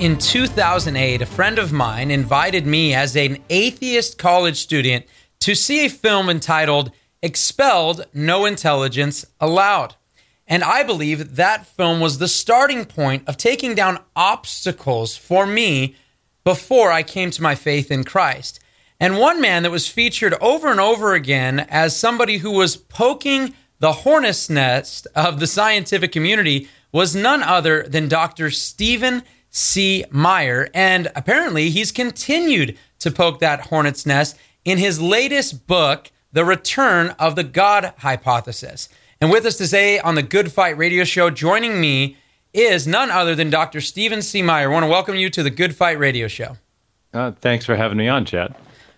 In 2008, a friend of mine invited me as an atheist college student to see a film entitled Expelled No Intelligence Allowed. And I believe that film was the starting point of taking down obstacles for me before I came to my faith in Christ. And one man that was featured over and over again as somebody who was poking the hornet's nest of the scientific community was none other than Dr. Stephen C. Meyer. And apparently, he's continued to poke that hornet's nest in his latest book, The Return of the God Hypothesis. And with us today on the Good Fight radio show, joining me is none other than Dr. Stephen C. Meyer. I want to welcome you to the Good Fight radio show. Uh, thanks for having me on, Chad.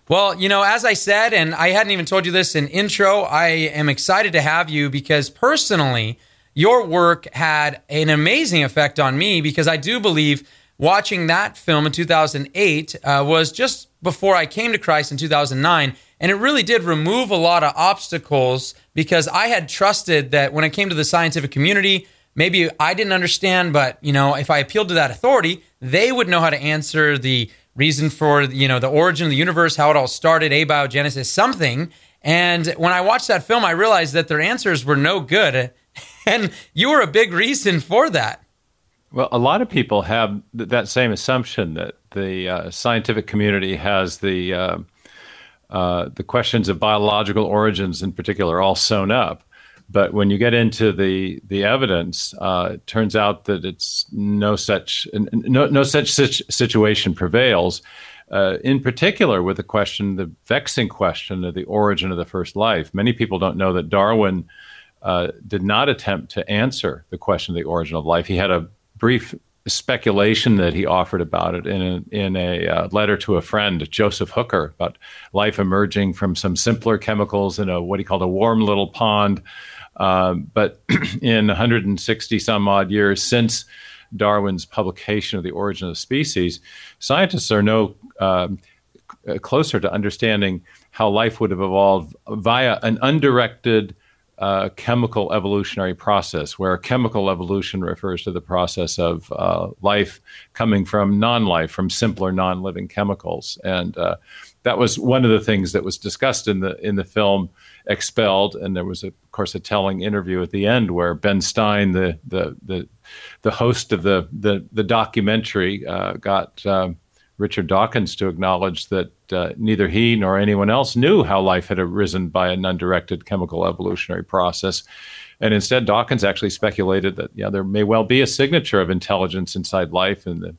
Well, you know, as I said, and I hadn't even told you this in intro, I am excited to have you because personally, your work had an amazing effect on me because I do believe watching that film in 2008 uh, was just before I came to Christ in 2009. And it really did remove a lot of obstacles because I had trusted that when it came to the scientific community, maybe I didn't understand, but you know, if I appealed to that authority, they would know how to answer the reason for you know the origin of the universe, how it all started, abiogenesis, something. And when I watched that film, I realized that their answers were no good. And you were a big reason for that. Well, a lot of people have th- that same assumption that the uh, scientific community has the uh, uh, the questions of biological origins, in particular, all sewn up. But when you get into the the evidence, uh, it turns out that it's no such no no such situation prevails. Uh, in particular, with the question, the vexing question of the origin of the first life. Many people don't know that Darwin uh, did not attempt to answer the question of the origin of life. He had a brief speculation that he offered about it in a, in a uh, letter to a friend, Joseph Hooker, about life emerging from some simpler chemicals in a what he called a warm little pond. Um, but in 160 some odd years since Darwin's publication of The Origin of Species, scientists are no um, closer to understanding how life would have evolved via an undirected uh, chemical evolutionary process, where chemical evolution refers to the process of uh, life coming from non life, from simpler non living chemicals. And uh, that was one of the things that was discussed in the, in the film Expelled. And there was, of course, a telling interview at the end where Ben Stein, the, the, the, the host of the, the, the documentary, uh, got um, Richard Dawkins to acknowledge that uh, neither he nor anyone else knew how life had arisen by an undirected chemical evolutionary process. And instead, Dawkins actually speculated that yeah, there may well be a signature of intelligence inside life, and the,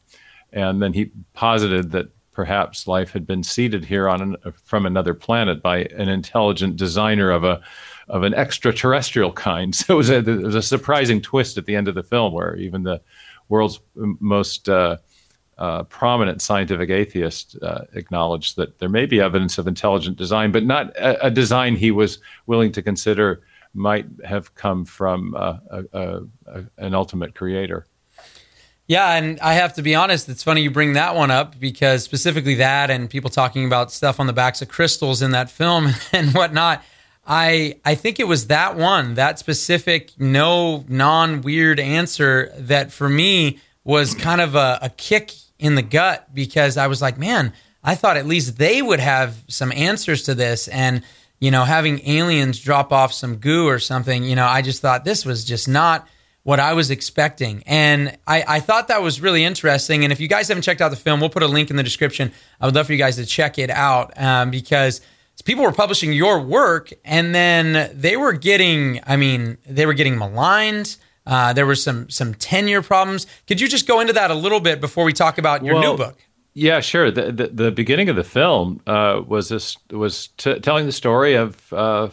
and then he posited that perhaps life had been seeded here on an, from another planet by an intelligent designer of a of an extraterrestrial kind. So it was a, it was a surprising twist at the end of the film, where even the world's most uh, uh, prominent scientific atheist uh, acknowledged that there may be evidence of intelligent design, but not a, a design he was willing to consider might have come from uh, a, an ultimate creator. Yeah, and I have to be honest, it's funny you bring that one up because specifically that and people talking about stuff on the backs of crystals in that film and whatnot. I I think it was that one, that specific no non weird answer that for me was kind of a, a kick in the gut because I was like, man, I thought at least they would have some answers to this. And, you know, having aliens drop off some goo or something, you know, I just thought this was just not what I was expecting. And I, I thought that was really interesting. And if you guys haven't checked out the film, we'll put a link in the description. I would love for you guys to check it out um, because people were publishing your work and then they were getting, I mean, they were getting maligned. Uh, there were some some tenure problems. Could you just go into that a little bit before we talk about your well, new book? Yeah, sure. The the, the beginning of the film uh, was this was t- telling the story of uh,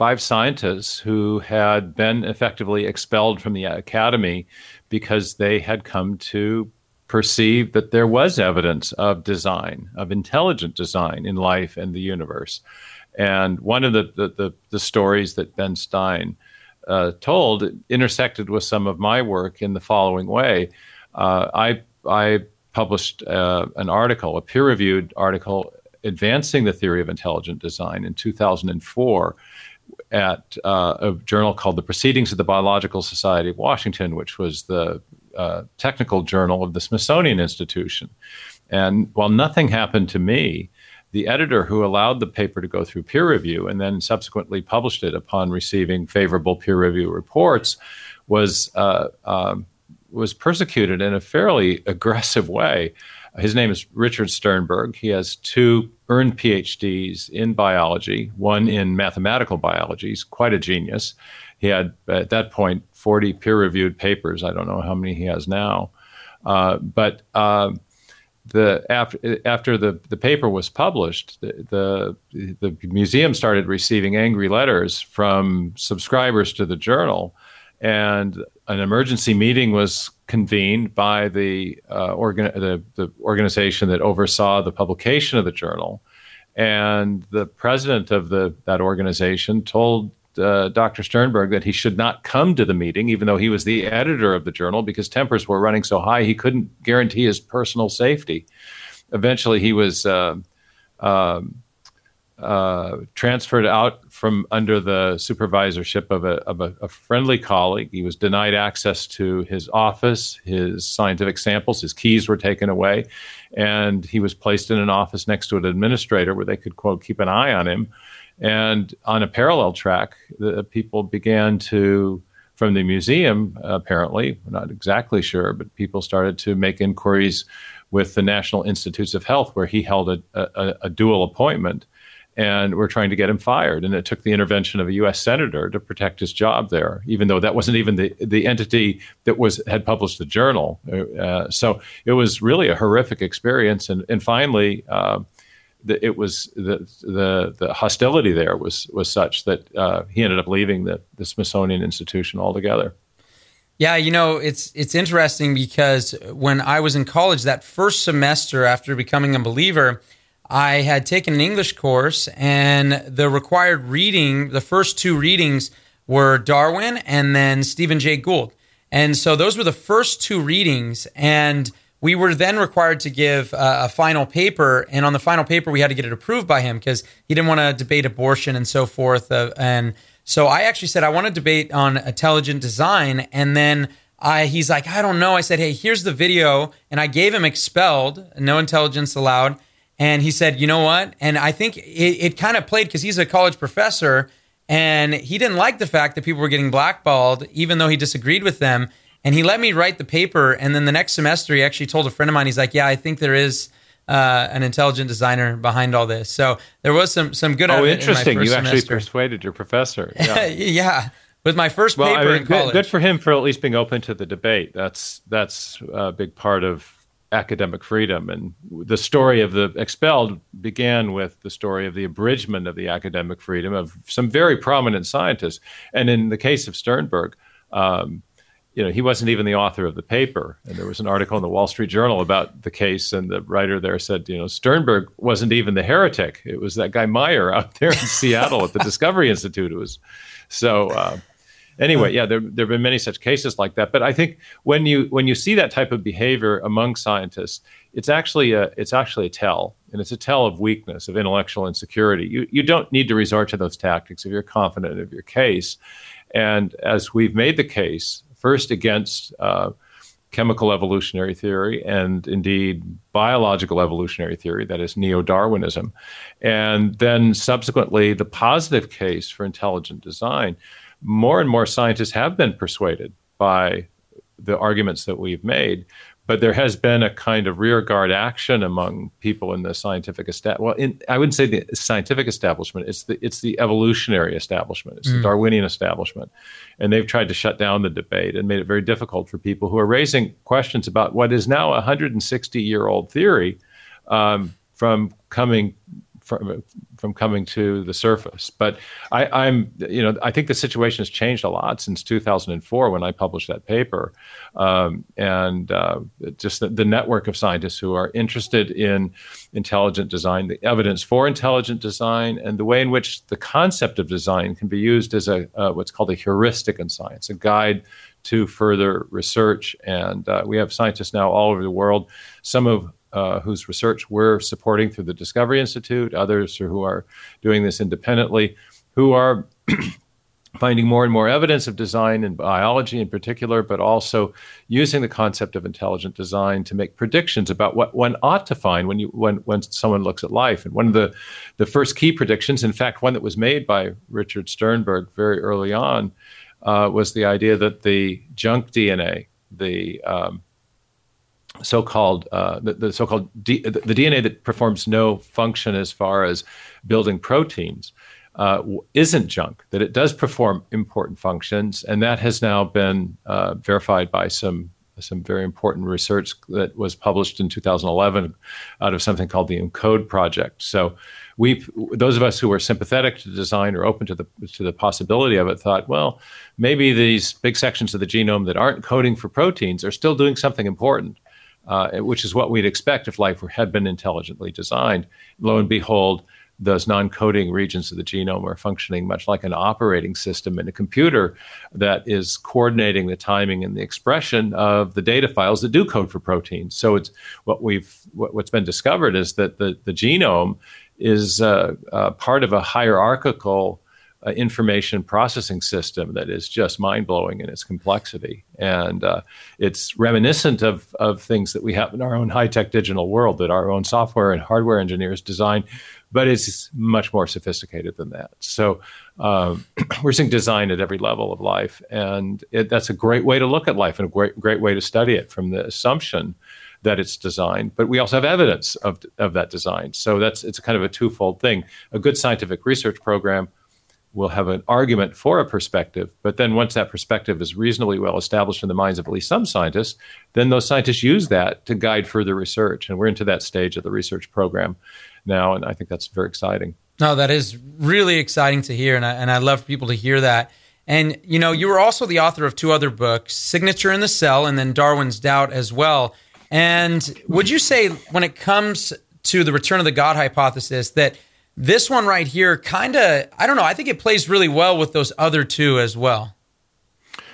five scientists who had been effectively expelled from the academy because they had come to perceive that there was evidence of design, of intelligent design in life and the universe. And one of the, the, the, the stories that Ben Stein uh, told intersected with some of my work in the following way. Uh, I, I published uh, an article, a peer reviewed article advancing the theory of intelligent design in 2004 at uh, a journal called the Proceedings of the Biological Society of Washington, which was the uh, technical journal of the Smithsonian Institution. And while nothing happened to me, the editor who allowed the paper to go through peer review and then subsequently published it upon receiving favorable peer review reports was uh, um, was persecuted in a fairly aggressive way. His name is Richard Sternberg. He has two earned PhDs in biology, one in mathematical biology. He's quite a genius. He had, at that point, 40 peer reviewed papers. I don't know how many he has now. Uh, but uh, the after after the, the paper was published, the, the, the museum started receiving angry letters from subscribers to the journal, and an emergency meeting was convened by the, uh, organ- the, the organization that oversaw the publication of the journal. And the president of the, that organization told uh, Dr. Sternberg that he should not come to the meeting, even though he was the editor of the journal, because tempers were running so high he couldn't guarantee his personal safety. Eventually, he was uh, um, uh, transferred out from under the supervisorship of, a, of a, a, friendly colleague. He was denied access to his office, his scientific samples, his keys were taken away, and he was placed in an office next to an administrator where they could, quote, keep an eye on him. And on a parallel track, the people began to, from the museum, apparently, we're not exactly sure, but people started to make inquiries with the National Institutes of Health, where he held a, a, a dual appointment and we're trying to get him fired. And it took the intervention of a U.S. senator to protect his job there, even though that wasn't even the the entity that was had published the journal. Uh, so it was really a horrific experience. And and finally. Uh, the, it was the, the the hostility there was was such that uh, he ended up leaving the, the Smithsonian Institution altogether. Yeah, you know, it's it's interesting because when I was in college, that first semester after becoming a believer, I had taken an English course, and the required reading, the first two readings were Darwin and then Stephen Jay Gould. And so those were the first two readings. And we were then required to give a final paper. And on the final paper, we had to get it approved by him because he didn't want to debate abortion and so forth. Uh, and so I actually said, I want to debate on intelligent design. And then I, he's like, I don't know. I said, hey, here's the video. And I gave him expelled, no intelligence allowed. And he said, you know what? And I think it, it kind of played because he's a college professor and he didn't like the fact that people were getting blackballed, even though he disagreed with them. And he let me write the paper. And then the next semester, he actually told a friend of mine, he's like, yeah, I think there is. Uh, an intelligent designer behind all this, so there was some some good. Oh, interesting! In you actually semester. persuaded your professor. Yeah, yeah. With my first well, paper I mean, in college. Good, good for him for at least being open to the debate. That's that's a big part of academic freedom. And the story of the expelled began with the story of the abridgment of the academic freedom of some very prominent scientists. And in the case of Sternberg, um, you know, he wasn't even the author of the paper. And there was an article in the Wall Street Journal about the case, and the writer there said, you know, Sternberg wasn't even the heretic. It was that guy Meyer out there in Seattle at the Discovery Institute. It was so. Uh, anyway, yeah, there there have been many such cases like that. But I think when you when you see that type of behavior among scientists, it's actually a it's actually a tell, and it's a tell of weakness, of intellectual insecurity. You you don't need to resort to those tactics if you're confident of your case. And as we've made the case first against uh, chemical evolutionary theory and indeed biological evolutionary theory, that is neo Darwinism, and then subsequently the positive case for intelligent design more and more scientists have been persuaded by the arguments that we've made. But there has been a kind of rearguard action among people in the scientific establishment. Well, in, I wouldn't say the scientific establishment. It's the it's the evolutionary establishment. It's mm. the Darwinian establishment, and they've tried to shut down the debate and made it very difficult for people who are raising questions about what is now a 160 year old theory um, from coming from from coming to the surface. But I, am you know I think the situation has changed a lot since 2004 when I published that paper, um, and uh, just the, the, network of scientists who are interested in intelligent design, the evidence for intelligent design, and the way in which the concept of design can be used as a uh, what's called a heuristic in science, a guide to further research. And uh, we have scientists now all over the world, some of uh, whose research we're supporting through the Discovery Institute, others who are doing this independently, who are finding more and more evidence of design in biology in particular, but also using the concept of intelligent design to make predictions about what one ought to find when you when when someone looks at life. And one of the the first key predictions, in fact, one that was made by Richard Sternberg very early on, uh, was the idea that the junk DNA, the um, so-called uh, the, the, so-called D, the, the, DNA that performs no function as far as building proteins uh, isn't junk. That it does perform important functions, and that has now been uh, verified by some some very important research that was published in 2011 out of something called the ENCODE project. So we those of us who were sympathetic to design or open to the to the possibility of it thought, well, maybe these big sections of the genome that aren't coding for proteins are still doing something important uh, which is what we'd expect if life had been intelligently designed. Lo and behold, those non-coding regions of the genome are functioning much like an operating system in a computer that is coordinating the timing and the expression of the data files that do code for proteins. So it's what we've what, has been discovered is that the the genome is uh, uh, part of a hierarchical uh, information processing system that is just mind blowing in its complexity. And uh, it's reminiscent of, of things that we have in our own high tech digital world that our own software and hardware engineers design, but it's much more sophisticated than that. So um, we're seeing design at every level of life. And it, that's a great way to look at life and a great, great way to study it from the assumption that it's designed, but we also have evidence of, of that design. So that's it's kind of a twofold thing. A good scientific research program will have an argument for a perspective. But then once that perspective is reasonably well established in the minds of at least some scientists, then those scientists use that to guide further research. And we're into that stage of the research program now. And I think that's very exciting. No, that is really exciting to hear. And I, and I love people to hear that. And, you know, you were also the author of two other books, Signature in the Cell and then Darwin's Doubt as well. And would you say, when it comes to the return of the God hypothesis, that this one right here, kind of, I don't know, I think it plays really well with those other two as well.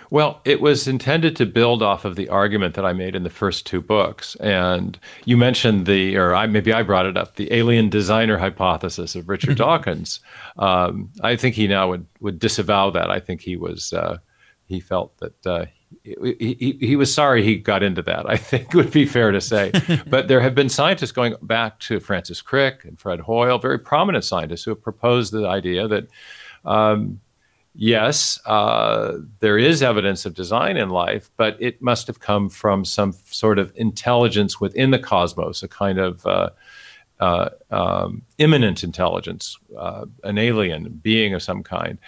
Well, it was intended to build off of the argument that I made in the first two books. And you mentioned the, or I, maybe I brought it up, the alien designer hypothesis of Richard Dawkins. Um, I think he now would, would disavow that. I think he was, uh, he felt that uh, he, he, he, was sorry he got into that, I think would be fair to say. but there have been scientists going back to Francis Crick and Fred Hoyle, very prominent scientists who have proposed the idea that, um, yes, uh, there is evidence of design in life, but it must have come from some sort of intelligence within the cosmos, a kind of uh, uh, um, immanent intelligence, uh, an alien being of some kind.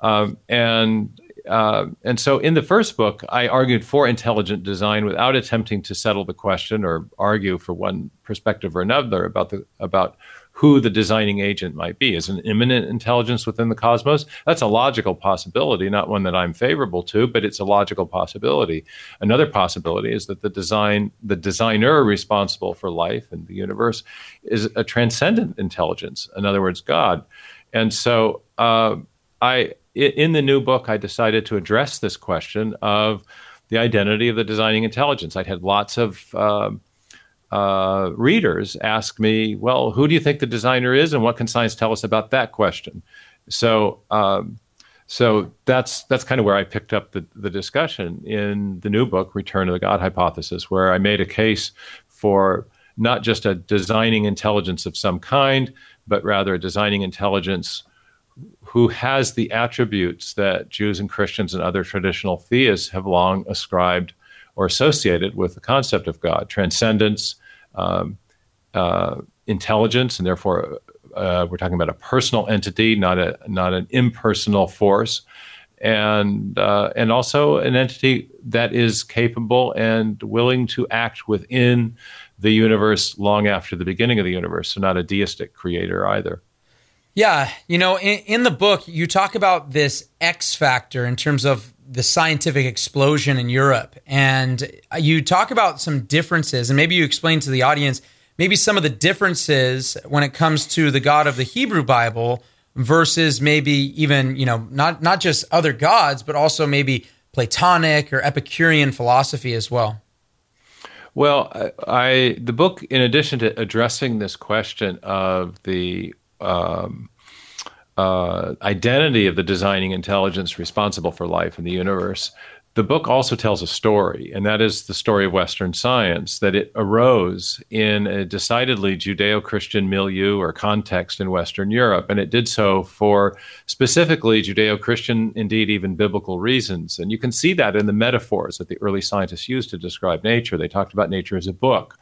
Um, and uh, and so in the first book, I argued for intelligent design without attempting to settle the question or argue for one perspective or another about the about who the designing agent might be. Is an immanent intelligence within the cosmos? That's a logical possibility, not one that I'm favorable to, but it's a logical possibility. Another possibility is that the design, the designer responsible for life and the universe, is a transcendent intelligence. In other words, God. And so uh, I in the new book, I decided to address this question of the identity of the designing intelligence. I'd had lots of uh, uh, readers ask me, "Well, who do you think the designer is, and what can science tell us about that question?" So, um, so that's that's kind of where I picked up the, the discussion in the new book, Return to the God Hypothesis, where I made a case for not just a designing intelligence of some kind, but rather a designing intelligence who has the attributes that Jews and Christians and other traditional theists have long ascribed or associated with the concept of God transcendence, um, uh, intelligence, and therefore uh, we're talking about a personal entity, not, a, not an impersonal force. and uh, and also an entity that is capable and willing to act within the universe long after the beginning of the universe. So not a deistic creator either. Yeah, you know, in, in the book you talk about this X factor in terms of the scientific explosion in Europe, and you talk about some differences, and maybe you explain to the audience maybe some of the differences when it comes to the God of the Hebrew Bible versus maybe even you know not not just other gods but also maybe platonic or epicurean philosophy as well. Well i the book in addition to addressing this question of the um, uh, identity of the designing intelligence responsible for life in the universe the book also tells a story, and that is the story of Western science, that it arose in a decidedly Judeo Christian milieu or context in Western Europe. And it did so for specifically Judeo Christian, indeed, even biblical reasons. And you can see that in the metaphors that the early scientists used to describe nature. They talked about nature as a book,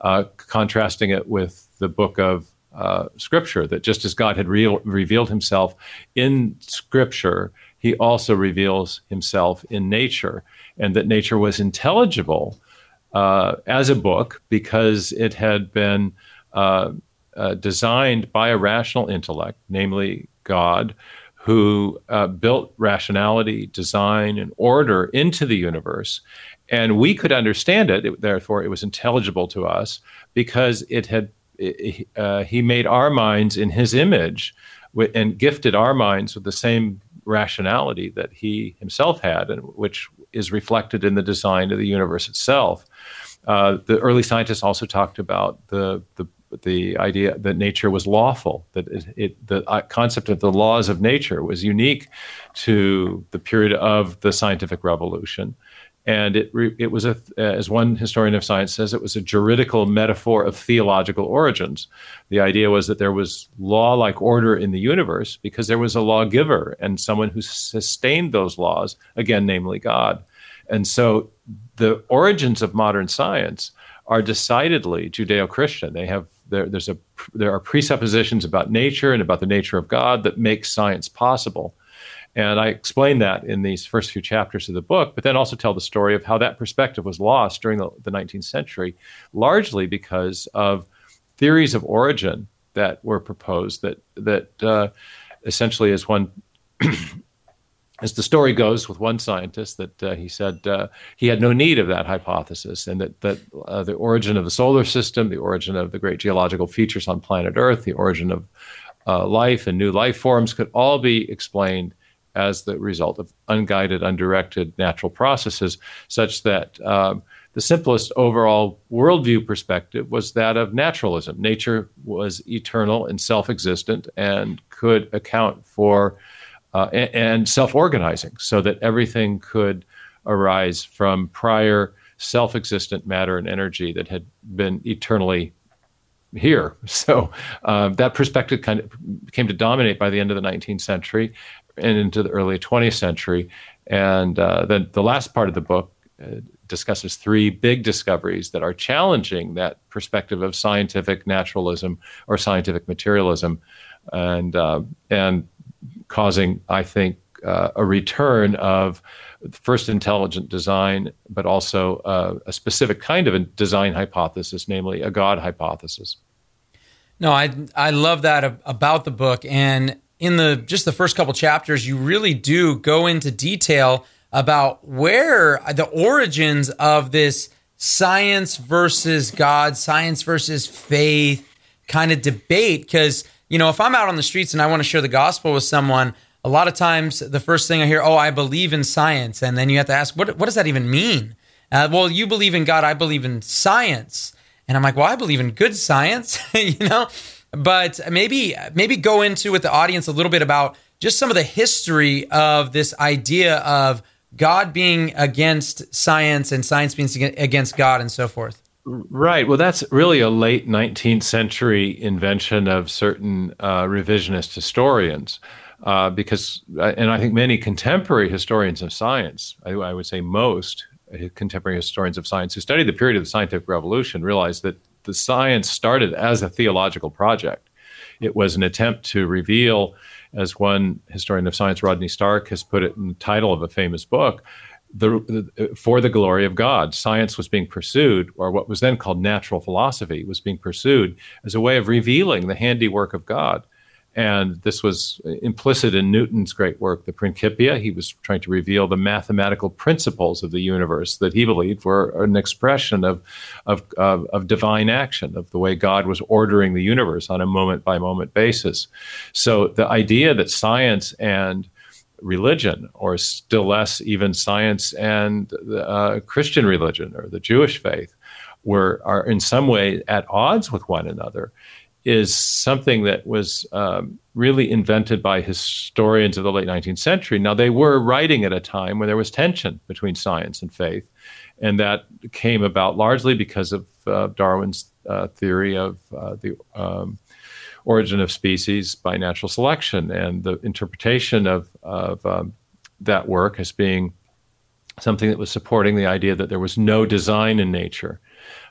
uh, contrasting it with the book of uh, Scripture, that just as God had re- revealed himself in Scripture, he also reveals himself in nature, and that nature was intelligible uh, as a book because it had been uh, uh, designed by a rational intellect, namely God, who uh, built rationality, design, and order into the universe. And we could understand it, it therefore, it was intelligible to us because it had uh, he made our minds in his image and gifted our minds with the same rationality that he himself had, and which is reflected in the design of the universe itself. Uh, the early scientists also talked about the, the the idea that nature was lawful, that it, it, the uh, concept of the laws of nature was unique to the period of the scientific revolution and it it was a as one historian of science says it was a juridical metaphor of theological origins. The idea was that there was law like order in the universe because there was a lawgiver and someone who sustained those laws again namely god. And so the origins of modern science are decidedly judeo-christian. They have there, there's a there are presuppositions about nature and about the nature of god that make science possible and I explain that in these first few chapters of the book, but then also tell the story of how that perspective was lost during the, the 19th century, largely because of theories of origin that were proposed that, that uh, essentially, as one as the story goes with one scientist that uh, he said uh, he had no need of that hypothesis and that, that uh, the origin of the solar system the origin of the great geological features on planet earth the origin of uh, life and new life forms could all be explained as the result of unguided, undirected natural processes, such that um, the simplest overall worldview perspective was that of naturalism. Nature was eternal and self existent and could account for uh, and, self organizing so that everything could arise from prior self existent matter and energy that had been eternally here. So uh, that perspective kind of came to dominate by the end of the 19th century and into the early 20th century. And uh, then the last part of the book uh, discusses three big discoveries that are challenging that perspective of scientific naturalism or scientific materialism, and uh, and causing, I think, uh, a return of first intelligent design, but also uh, a specific kind of a design hypothesis, namely a God hypothesis. No, I I love that about the book, and in the just the first couple chapters, you really do go into detail about where the origins of this science versus God, science versus faith kind of debate. Because, you know, if I'm out on the streets and I want to share the gospel with someone, a lot of times the first thing I hear, oh, I believe in science. And then you have to ask, what, what does that even mean? Uh, well, you believe in God, I believe in science. And I'm like, well, I believe in good science, you know? But maybe maybe go into with the audience a little bit about just some of the history of this idea of God being against science and science being against God and so forth. Right. Well, that's really a late 19th century invention of certain uh, revisionist historians. Uh, because, uh, and I think many contemporary historians of science, I, I would say most contemporary historians of science who study the period of the scientific revolution, realize that the science started as a theological project. It was an attempt to reveal as one historian of science, Rodney Stark, has put it in the title of a famous book, the, the, for the glory of God. Science was being pursued, or what was then called natural philosophy was being pursued as a way of revealing the handiwork of God. And this was implicit in Newton's great work, the Principia. He was trying to reveal the mathematical principles of the universe that he believed were an expression of, of, of, of divine action, of the way God was ordering the universe on a moment by moment basis. So the idea that science and religion, or still less, even science and uh, Christian religion or the Jewish faith, were are in some way at odds with one another is something that was um, really invented by historians of the late 19th century. Now, they were writing at a time when there was tension between science and faith, and that came about largely because of uh, Darwin's uh, theory of uh, the um, origin of species by natural selection and the interpretation of, of um, that work as being something that was supporting the idea that there was no design in nature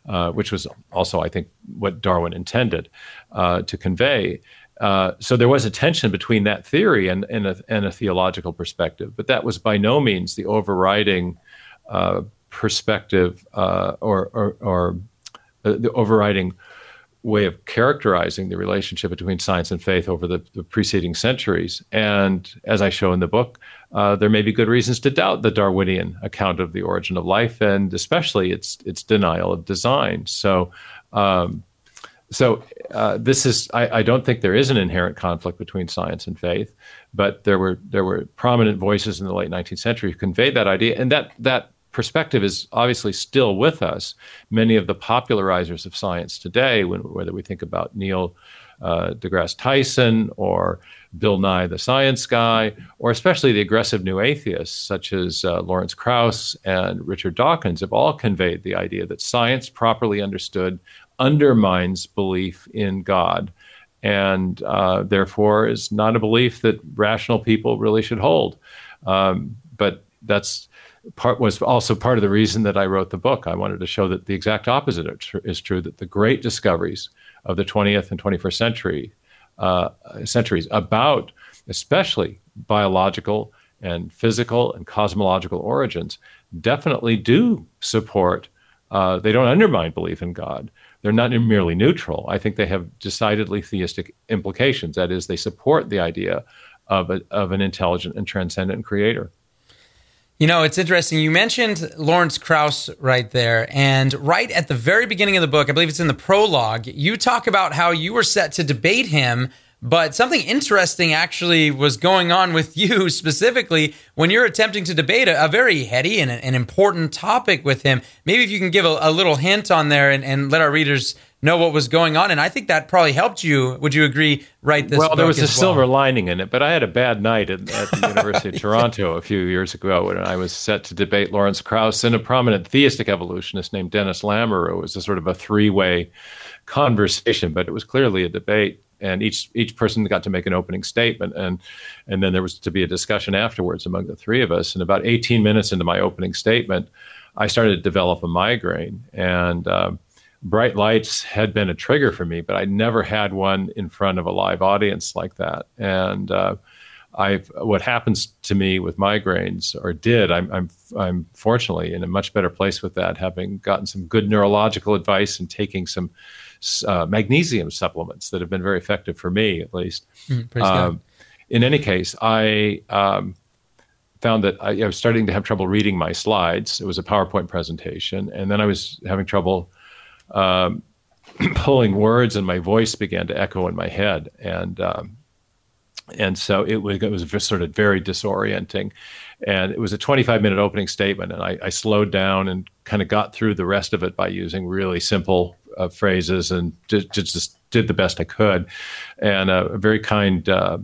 uh, which was also, I think, what Darwin intended uh, to convey. Uh, so there was a tension between that theory and, and, a, and, a, theological perspective, but that was by no means the overriding uh, perspective uh, or, or, or the overriding way of characterizing the relationship between science and faith over the, the preceding centuries. And as I show in the book, uh, there may be good reasons to doubt the Darwinian account of the origin of life, and especially its its denial of design. So. Um, so uh, this is I, I, don't think there is an inherent conflict between science and faith, but there were there were prominent voices in the late 19th century who conveyed that idea, and that that perspective is obviously still with us. Many of the popularizers of science today, when, whether we think about Neil uh, deGrasse Tyson or Bill Nye the Science Guy, or especially the aggressive new atheists such as uh, Lawrence Krauss and Richard Dawkins, have all conveyed the idea that science, properly understood, undermines belief in God. And uh, therefore, is not a belief that rational people really should hold. Um, but that's part was also part of the reason that I wrote the book. I wanted to show that the exact opposite is true. That the great discoveries of the 20th and 21st century uh, centuries about, especially biological and physical and cosmological origins, definitely do support. Uh, they don't undermine belief in God. They're not merely neutral. I think they have decidedly theistic implications. That is, they support the idea of, a, of an intelligent and transcendent creator. You know, it's interesting. You mentioned Lawrence Krauss right there. And right at the very beginning of the book, I believe it's in the prologue, you talk about how you were set to debate him. But something interesting actually was going on with you specifically when you're attempting to debate a, a very heady and an important topic with him. Maybe if you can give a, a little hint on there and, and let our readers know what was going on. And I think that probably helped you. Would you agree? Write this. Well, there was a well? silver lining in it, but I had a bad night at, at the University of Toronto a few years ago when I was set to debate Lawrence Krauss and a prominent theistic evolutionist named Dennis Lamoureux. It was a sort of a three-way conversation, but it was clearly a debate. And each each person got to make an opening statement, and and then there was to be a discussion afterwards among the three of us. And about 18 minutes into my opening statement, I started to develop a migraine, and um, bright lights had been a trigger for me, but I never had one in front of a live audience like that. And uh, I've what happens to me with migraines, or did, I'm, I'm I'm fortunately in a much better place with that, having gotten some good neurological advice and taking some uh, magnesium supplements that have been very effective for me, at least. Mm, um, in any case, I. Um, found that I, I was starting to have trouble reading my slides. It was a PowerPoint presentation, and then I was having trouble um, pulling words, and my voice began to echo in my head, and um, and so it was, it was just sort of very disorienting. And it was a 25 minute opening statement, and I, I slowed down and kind of got through the rest of it by using really simple uh, phrases and just, just, did the best I could. And a very kind uh,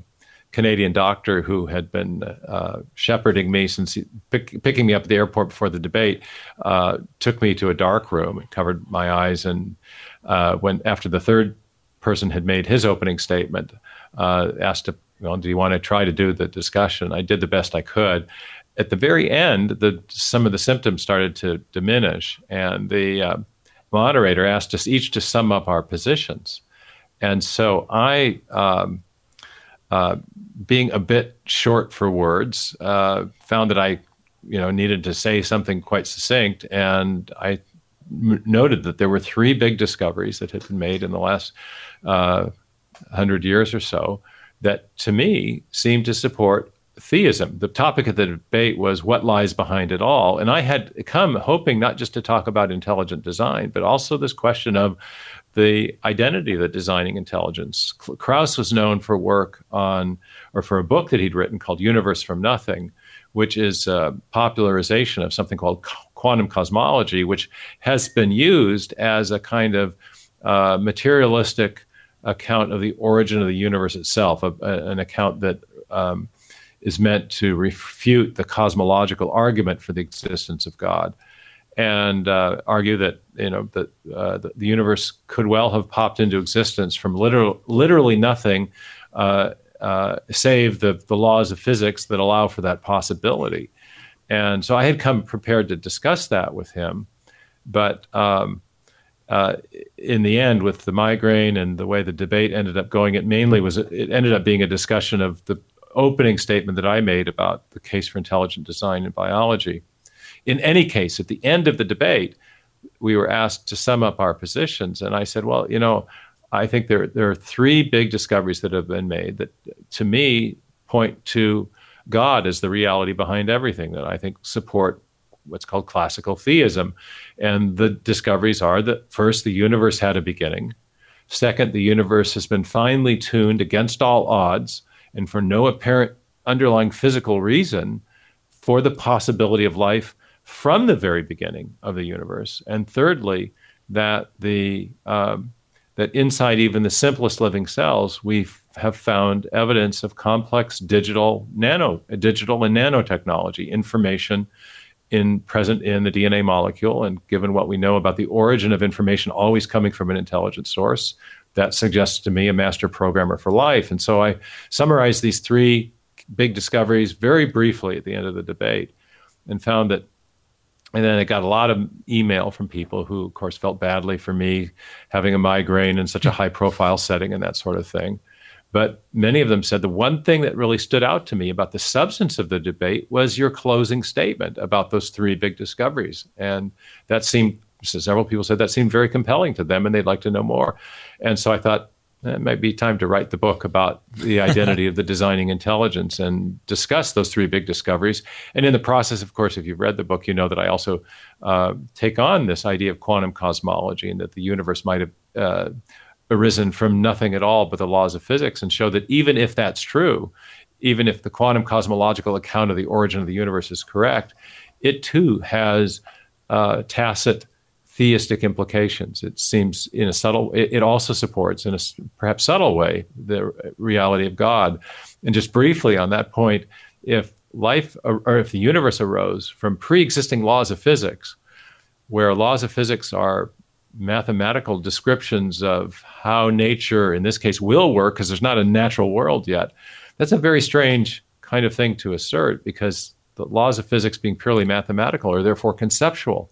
Canadian doctor who had been uh, shepherding me since he, pick, picking me up at the airport before the debate uh, took me to a dark room and covered my eyes. And uh, when after the third person had made his opening statement, asked, "Well, do you want to try to do the discussion?" I did the best I could. At the very end, the, some of the symptoms started to diminish, and the uh, moderator asked us each to sum up our positions. And so I. Um, uh, being a bit short for words, uh, found that I, you know, needed to say something quite succinct, and I m- noted that there were three big discoveries that had been made in the last uh, hundred years or so that, to me, seemed to support theism. The topic of the debate was what lies behind it all, and I had come hoping not just to talk about intelligent design, but also this question of the identity of the designing intelligence. Krauss was known for work on, or for a book that he'd written called Universe from Nothing, which is a popularization of something called quantum cosmology, which has been used as a kind of uh, materialistic account of the origin of the universe itself, a, a, an account that um, is meant to refute the cosmological argument for the existence of God and uh, argue that you know that uh, the, universe could well have popped into existence from literal, literally nothing, uh, uh, save the the laws of physics that allow for that possibility. And so I had come prepared to discuss that with him, but um, uh, in the end, with the migraine and the way the debate ended up going, it mainly was it ended up being a discussion of the opening statement that I made about the case for intelligent design in biology in any case, at the end of the debate, we were asked to sum up our positions. And I said, well, you know, I think there, there are three big discoveries that have been made that, to me, point to God as the reality behind everything that I think support what's called classical theism. And the discoveries are that first, the universe had a beginning. Second, the universe has been finely tuned against all odds and for no apparent underlying physical reason for the possibility of life from the very beginning of the universe. And thirdly, that the um, that inside even the simplest living cells, we have found evidence of complex digital nano digital and nanotechnology information in present in the DNA molecule. And given what we know about the origin of information always coming from an intelligent source, that suggests to me a master programmer for life. And so I summarized these three big discoveries very briefly at the end of the debate and found that and then I got a lot of email from people who, of course, felt badly for me having a migraine in such a high profile setting and that sort of thing. But many of them said the one thing that really stood out to me about the substance of the debate was your closing statement about those three big discoveries. And that seemed, several people said that seemed very compelling to them and they'd like to know more. And so I thought, it might be time to write the book about the identity of the designing intelligence and discuss those three big discoveries. And in the process, of course, if you've read the book, you know that I also uh, take on this idea of quantum cosmology and that the universe might have uh, arisen from nothing at all but the laws of physics, and show that even if that's true, even if the quantum cosmological account of the origin of the universe is correct, it too has uh, tacit theistic implications. It seems in a subtle, it, it, also supports in a perhaps subtle way the reality of God. And just briefly on that point, if life or if the universe arose from pre existing laws of physics, where laws of physics are mathematical descriptions of how nature, in this case, will work, because there's not a natural world yet, that's a very strange kind of thing to assert because the laws of physics, being purely mathematical, are therefore conceptual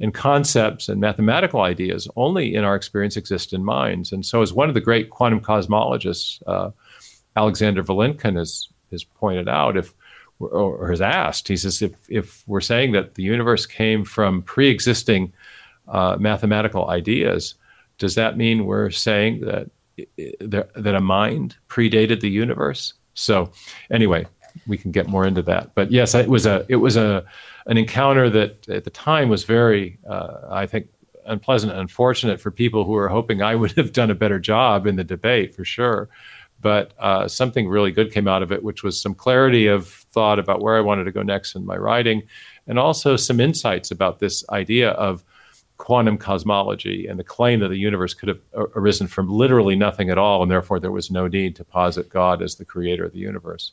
and concepts and mathematical ideas only in our experience exist in minds. And so, as one of the great quantum cosmologists, uh, Alexander Vilenkin, has, has pointed out, if or has asked, he says, if, if we're saying that the universe came from pre existing uh, mathematical ideas, does that mean we're saying that, that a mind predated the universe? So, anyway, we can get more into that. But yes, it was a it was a an encounter that at the time was very, uh, I think, unpleasant and unfortunate for people who were hoping I would have done a better job in the debate for sure. But uh, something really good came out of it, which was some clarity of thought about where I wanted to go next in my writing, and also some insights about this idea of quantum cosmology and the claim that the universe could have arisen from literally nothing at all, and therefore there was no need to posit God as the creator of the universe.